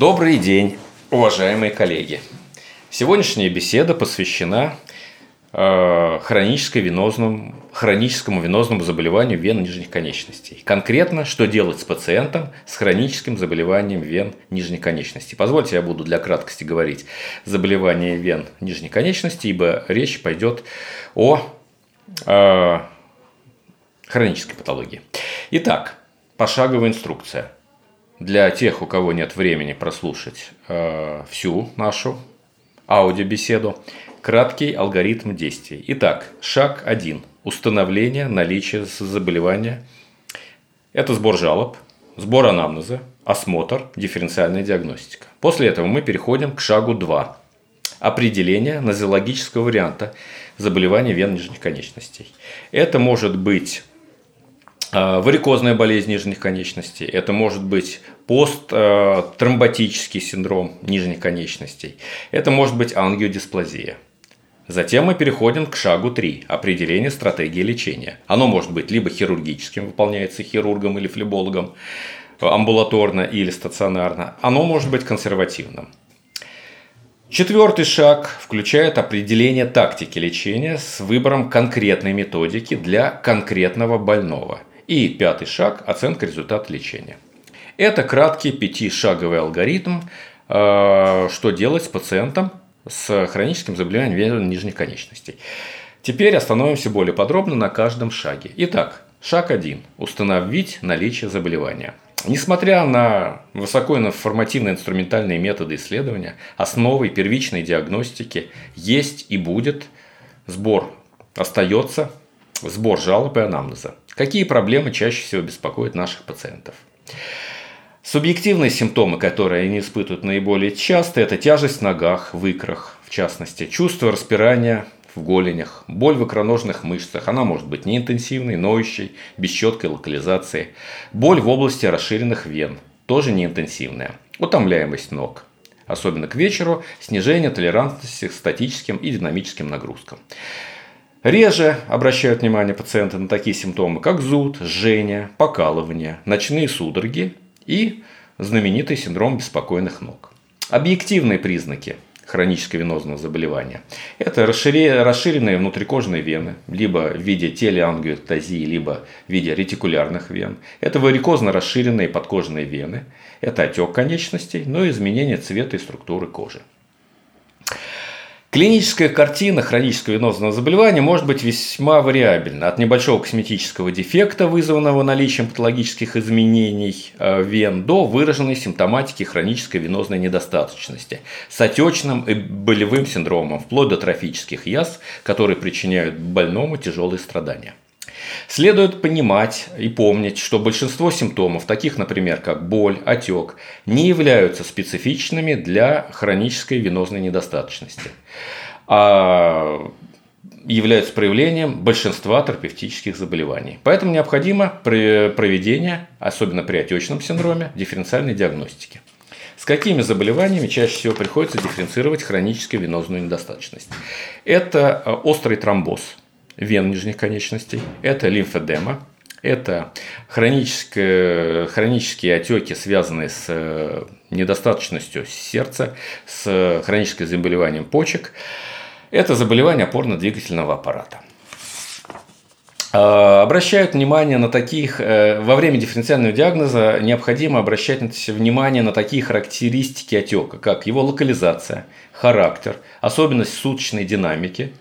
Добрый день, уважаемые коллеги. Сегодняшняя беседа посвящена э, венозным, хроническому венозному заболеванию вен нижних конечностей. Конкретно, что делать с пациентом с хроническим заболеванием вен нижних конечностей. Позвольте, я буду для краткости говорить заболевание вен нижних конечностей, ибо речь пойдет о э, хронической патологии. Итак, пошаговая инструкция – для тех, у кого нет времени прослушать э, всю нашу аудиобеседу, краткий алгоритм действий. Итак, шаг 1. Установление наличия заболевания. Это сбор жалоб, сбор анамнеза, осмотр, дифференциальная диагностика. После этого мы переходим к шагу 2. Определение нозологического варианта заболевания вен нижних конечностей. Это может быть варикозная болезнь нижних конечностей, это может быть посттромботический синдром нижних конечностей, это может быть ангиодисплазия. Затем мы переходим к шагу 3 – определение стратегии лечения. Оно может быть либо хирургическим, выполняется хирургом или флебологом, амбулаторно или стационарно. Оно может быть консервативным. Четвертый шаг включает определение тактики лечения с выбором конкретной методики для конкретного больного – и пятый шаг – оценка результата лечения. Это краткий пятишаговый алгоритм, э, что делать с пациентом с хроническим заболеванием нижних конечностей. Теперь остановимся более подробно на каждом шаге. Итак, шаг 1. Установить наличие заболевания. Несмотря на высокоинформативные инструментальные методы исследования, основой первичной диагностики есть и будет сбор, остается сбор жалоб и анамнеза. Какие проблемы чаще всего беспокоят наших пациентов? Субъективные симптомы, которые они испытывают наиболее часто, это тяжесть в ногах, в икрах, в частности, чувство распирания в голенях, боль в икроножных мышцах, она может быть неинтенсивной, ноющей, без четкой локализации, боль в области расширенных вен, тоже неинтенсивная, утомляемость ног, особенно к вечеру, снижение толерантности к статическим и динамическим нагрузкам. Реже обращают внимание пациенты на такие симптомы, как зуд, жжение, покалывание, ночные судороги и знаменитый синдром беспокойных ног. Объективные признаки хронического венозного заболевания. Это расширенные внутрикожные вены, либо в виде телеангиотазии, либо в виде ретикулярных вен. Это варикозно расширенные подкожные вены. Это отек конечностей, но и изменение цвета и структуры кожи. Клиническая картина хронического венозного заболевания может быть весьма вариабельна. От небольшого косметического дефекта, вызванного наличием патологических изменений э, вен, до выраженной симптоматики хронической венозной недостаточности с отечным и болевым синдромом, вплоть до трофических язв, которые причиняют больному тяжелые страдания. Следует понимать и помнить, что большинство симптомов, таких, например, как боль, отек, не являются специфичными для хронической венозной недостаточности, а являются проявлением большинства терапевтических заболеваний. Поэтому необходимо проведение, особенно при отечном синдроме, дифференциальной диагностики. С какими заболеваниями чаще всего приходится дифференцировать хроническую венозную недостаточность? Это э, острый тромбоз – вен нижних конечностей, это лимфедема, это хронические, хронические отеки, связанные с э, недостаточностью сердца, с хроническим заболеванием почек. Это заболевание опорно-двигательного аппарата. А, обращают внимание на таких, э, во время дифференциального диагноза необходимо обращать внимание на такие характеристики отека, как его локализация, характер, особенность суточной динамики,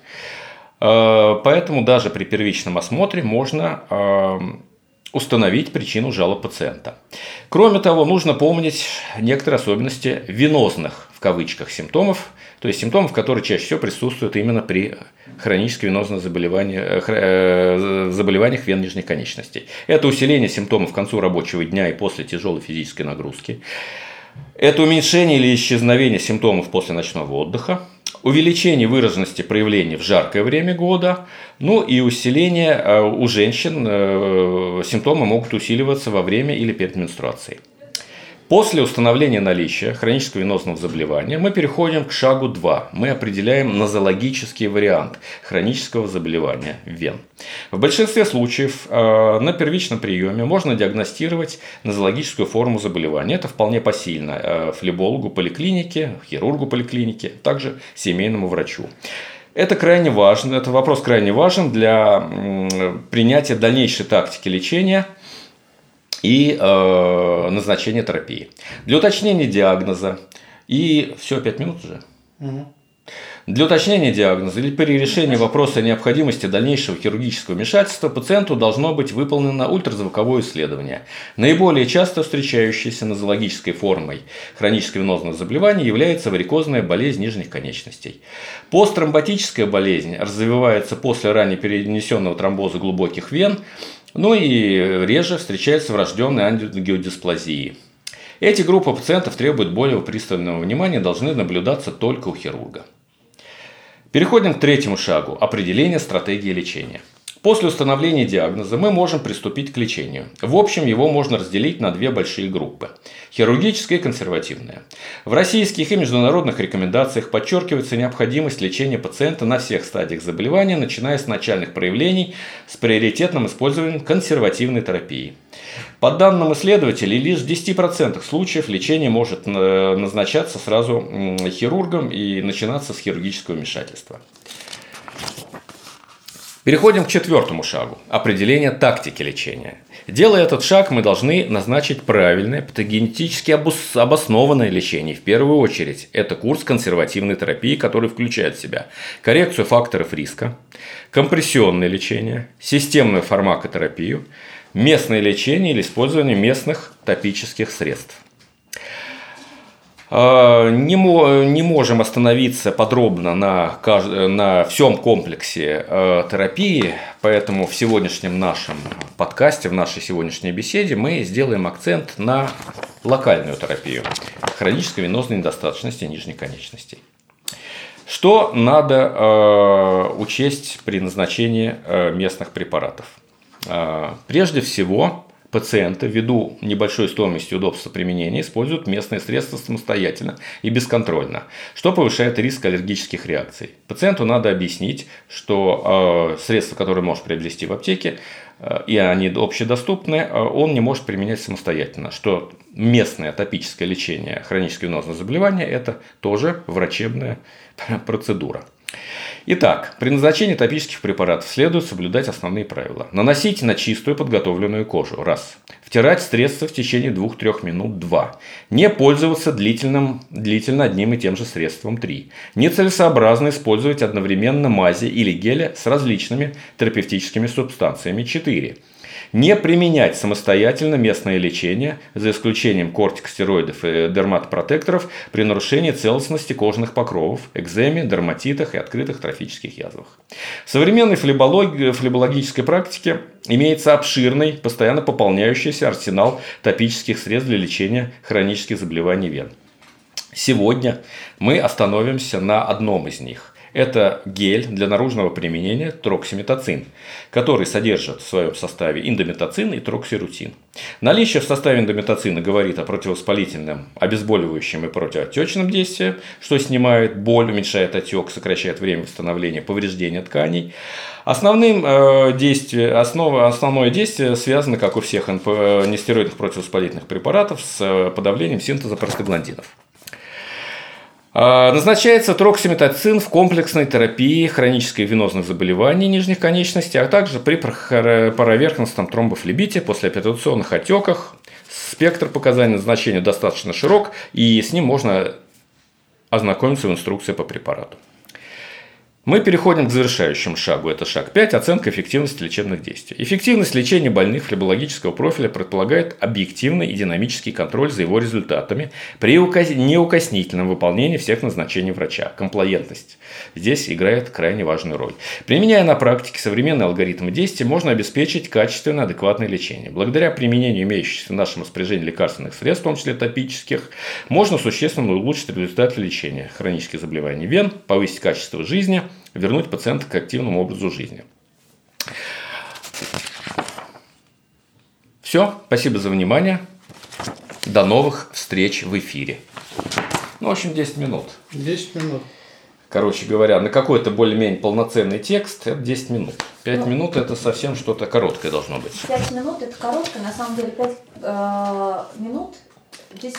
поэтому даже при первичном осмотре можно э, установить причину жалоб пациента. Кроме того, нужно помнить некоторые особенности венозных в кавычках симптомов, то есть симптомов, которые чаще всего присутствуют именно при хронических венозных заболеваниях, э, заболеваниях вен нижних конечностей. Это усиление симптомов к концу рабочего дня и после тяжелой физической нагрузки. Это уменьшение или исчезновение симптомов после ночного отдыха, увеличение выраженности проявлений в жаркое время года, ну и усиление э, у женщин, э, симптомы могут усиливаться во время или перед менструацией. После установления наличия хронического венозного заболевания мы переходим к шагу 2. Мы определяем нозологический вариант хронического заболевания вен. В большинстве случаев э, на первичном приеме можно диагностировать нозологическую форму заболевания. Это вполне посильно э, флебологу поликлиники, хирургу поликлиники, также семейному врачу. Это крайне важно, это вопрос крайне важен для принятия дальнейшей тактики лечения – и э, назначение терапии. Для уточнения диагноза и все, пять минут уже. Угу. Для уточнения диагноза или при решении вопроса о необходимости дальнейшего хирургического вмешательства пациенту должно быть выполнено ультразвуковое исследование. Наиболее часто встречающейся нозологической формой хронического венозного заболевания является варикозная болезнь нижних конечностей. Посттромботическая болезнь развивается после ранее перенесенного тромбоза глубоких вен, ну и реже встречается врожденная ангиодисплазии. Эти группы пациентов требуют более пристального внимания, должны наблюдаться только у хирурга. Переходим к третьему шагу – определение стратегии лечения. После установления диагноза мы можем приступить к лечению. В общем, его можно разделить на две большие группы – хирургическое и консервативное. В российских и международных рекомендациях подчеркивается необходимость лечения пациента на всех стадиях заболевания, начиная с начальных проявлений с приоритетным использованием консервативной терапии. По данным исследователей, лишь в 10% случаев лечение может э, назначаться сразу хирургом и начинаться с хирургического вмешательства. Переходим к четвертому шагу – определение тактики лечения. Делая этот шаг, мы должны назначить правильное, патогенетически обоснованное лечение. В первую очередь, это курс консервативной терапии, который включает в себя коррекцию факторов риска, компрессионное лечение, системную фармакотерапию, местное лечение или использование местных топических средств. А, не, не можем остановиться подробно на, на всем комплексе э, терапии, поэтому в сегодняшнем нашем подкасте, в нашей сегодняшней беседе мы сделаем акцент на локальную терапию хронической венозной недостаточности нижних конечностей. Что надо э, учесть при назначении э, местных препаратов? Э, прежде всего, пациенты ввиду небольшой стоимости удобства применения используют местные средства самостоятельно и бесконтрольно, что повышает риск аллергических реакций. Пациенту надо объяснить, что э, средства, которые может приобрести в аптеке, э, и они общедоступны, э, он не может применять самостоятельно, что местное топическое лечение хронического венозного заболевания – это тоже врачебная процедура. Итак, при назначении топических препаратов следует соблюдать основные правила. Наносить на чистую подготовленную кожу. Раз. Втирать средства в течение 2-3 минут. Два. Не пользоваться длительным, длительно одним и тем же средством. Три. Нецелесообразно использовать одновременно мази или геля с различными терапевтическими субстанциями. Четыре не применять самостоятельно местное лечение, за исключением кортикостероидов и дерматопротекторов, при нарушении целостности кожных покровов, экземе, дерматитах и открытых трофических язвах. В современной флебологии, флебологической практике имеется обширный, постоянно пополняющийся арсенал топических средств для лечения хронических заболеваний вен. Сегодня мы остановимся на одном из них – это гель для наружного применения троксиметацин, который содержит в своем составе индометацин и троксирутин. Наличие в составе индометацина говорит о противовоспалительном, обезболивающем и противоотечном действии, что снимает боль, уменьшает отек, сокращает время восстановления повреждения тканей. Основным э, действие, основа, основное действие связано, как у всех НП, нестероидных противовоспалительных препаратов, с э, подавлением синтеза простагландинов. А, назначается троксиметацин в комплексной терапии хронических венозных заболеваний нижних конечностей, а также при параверхностном тромбофлебите, послеоперационных отеках. Спектр показаний назначения достаточно широк, и с ним можно ознакомиться в инструкции по препарату. Мы переходим к завершающему шагу. Это шаг 5 – оценка эффективности лечебных действий. Эффективность лечения больных флебологического профиля предполагает объективный и динамический контроль за его результатами при неукоснительном выполнении всех назначений врача. Комплаентность здесь играет крайне важную роль. Применяя на практике современные алгоритмы действий, можно обеспечить качественное, адекватное лечение. Благодаря применению имеющихся в нашем распоряжении лекарственных средств, в том числе топических, можно существенно улучшить результаты лечения хронических заболеваний вен, повысить качество жизни – вернуть пациента к активному образу жизни. Все, спасибо за внимание. До новых встреч в эфире. Ну, в общем, 10 минут. 10 минут. Короче говоря, на какой-то более-менее полноценный текст это 10 минут. 5 Ну. минут это совсем что-то короткое должно быть. Пять минут это короткое, на самом деле пять э, минут здесь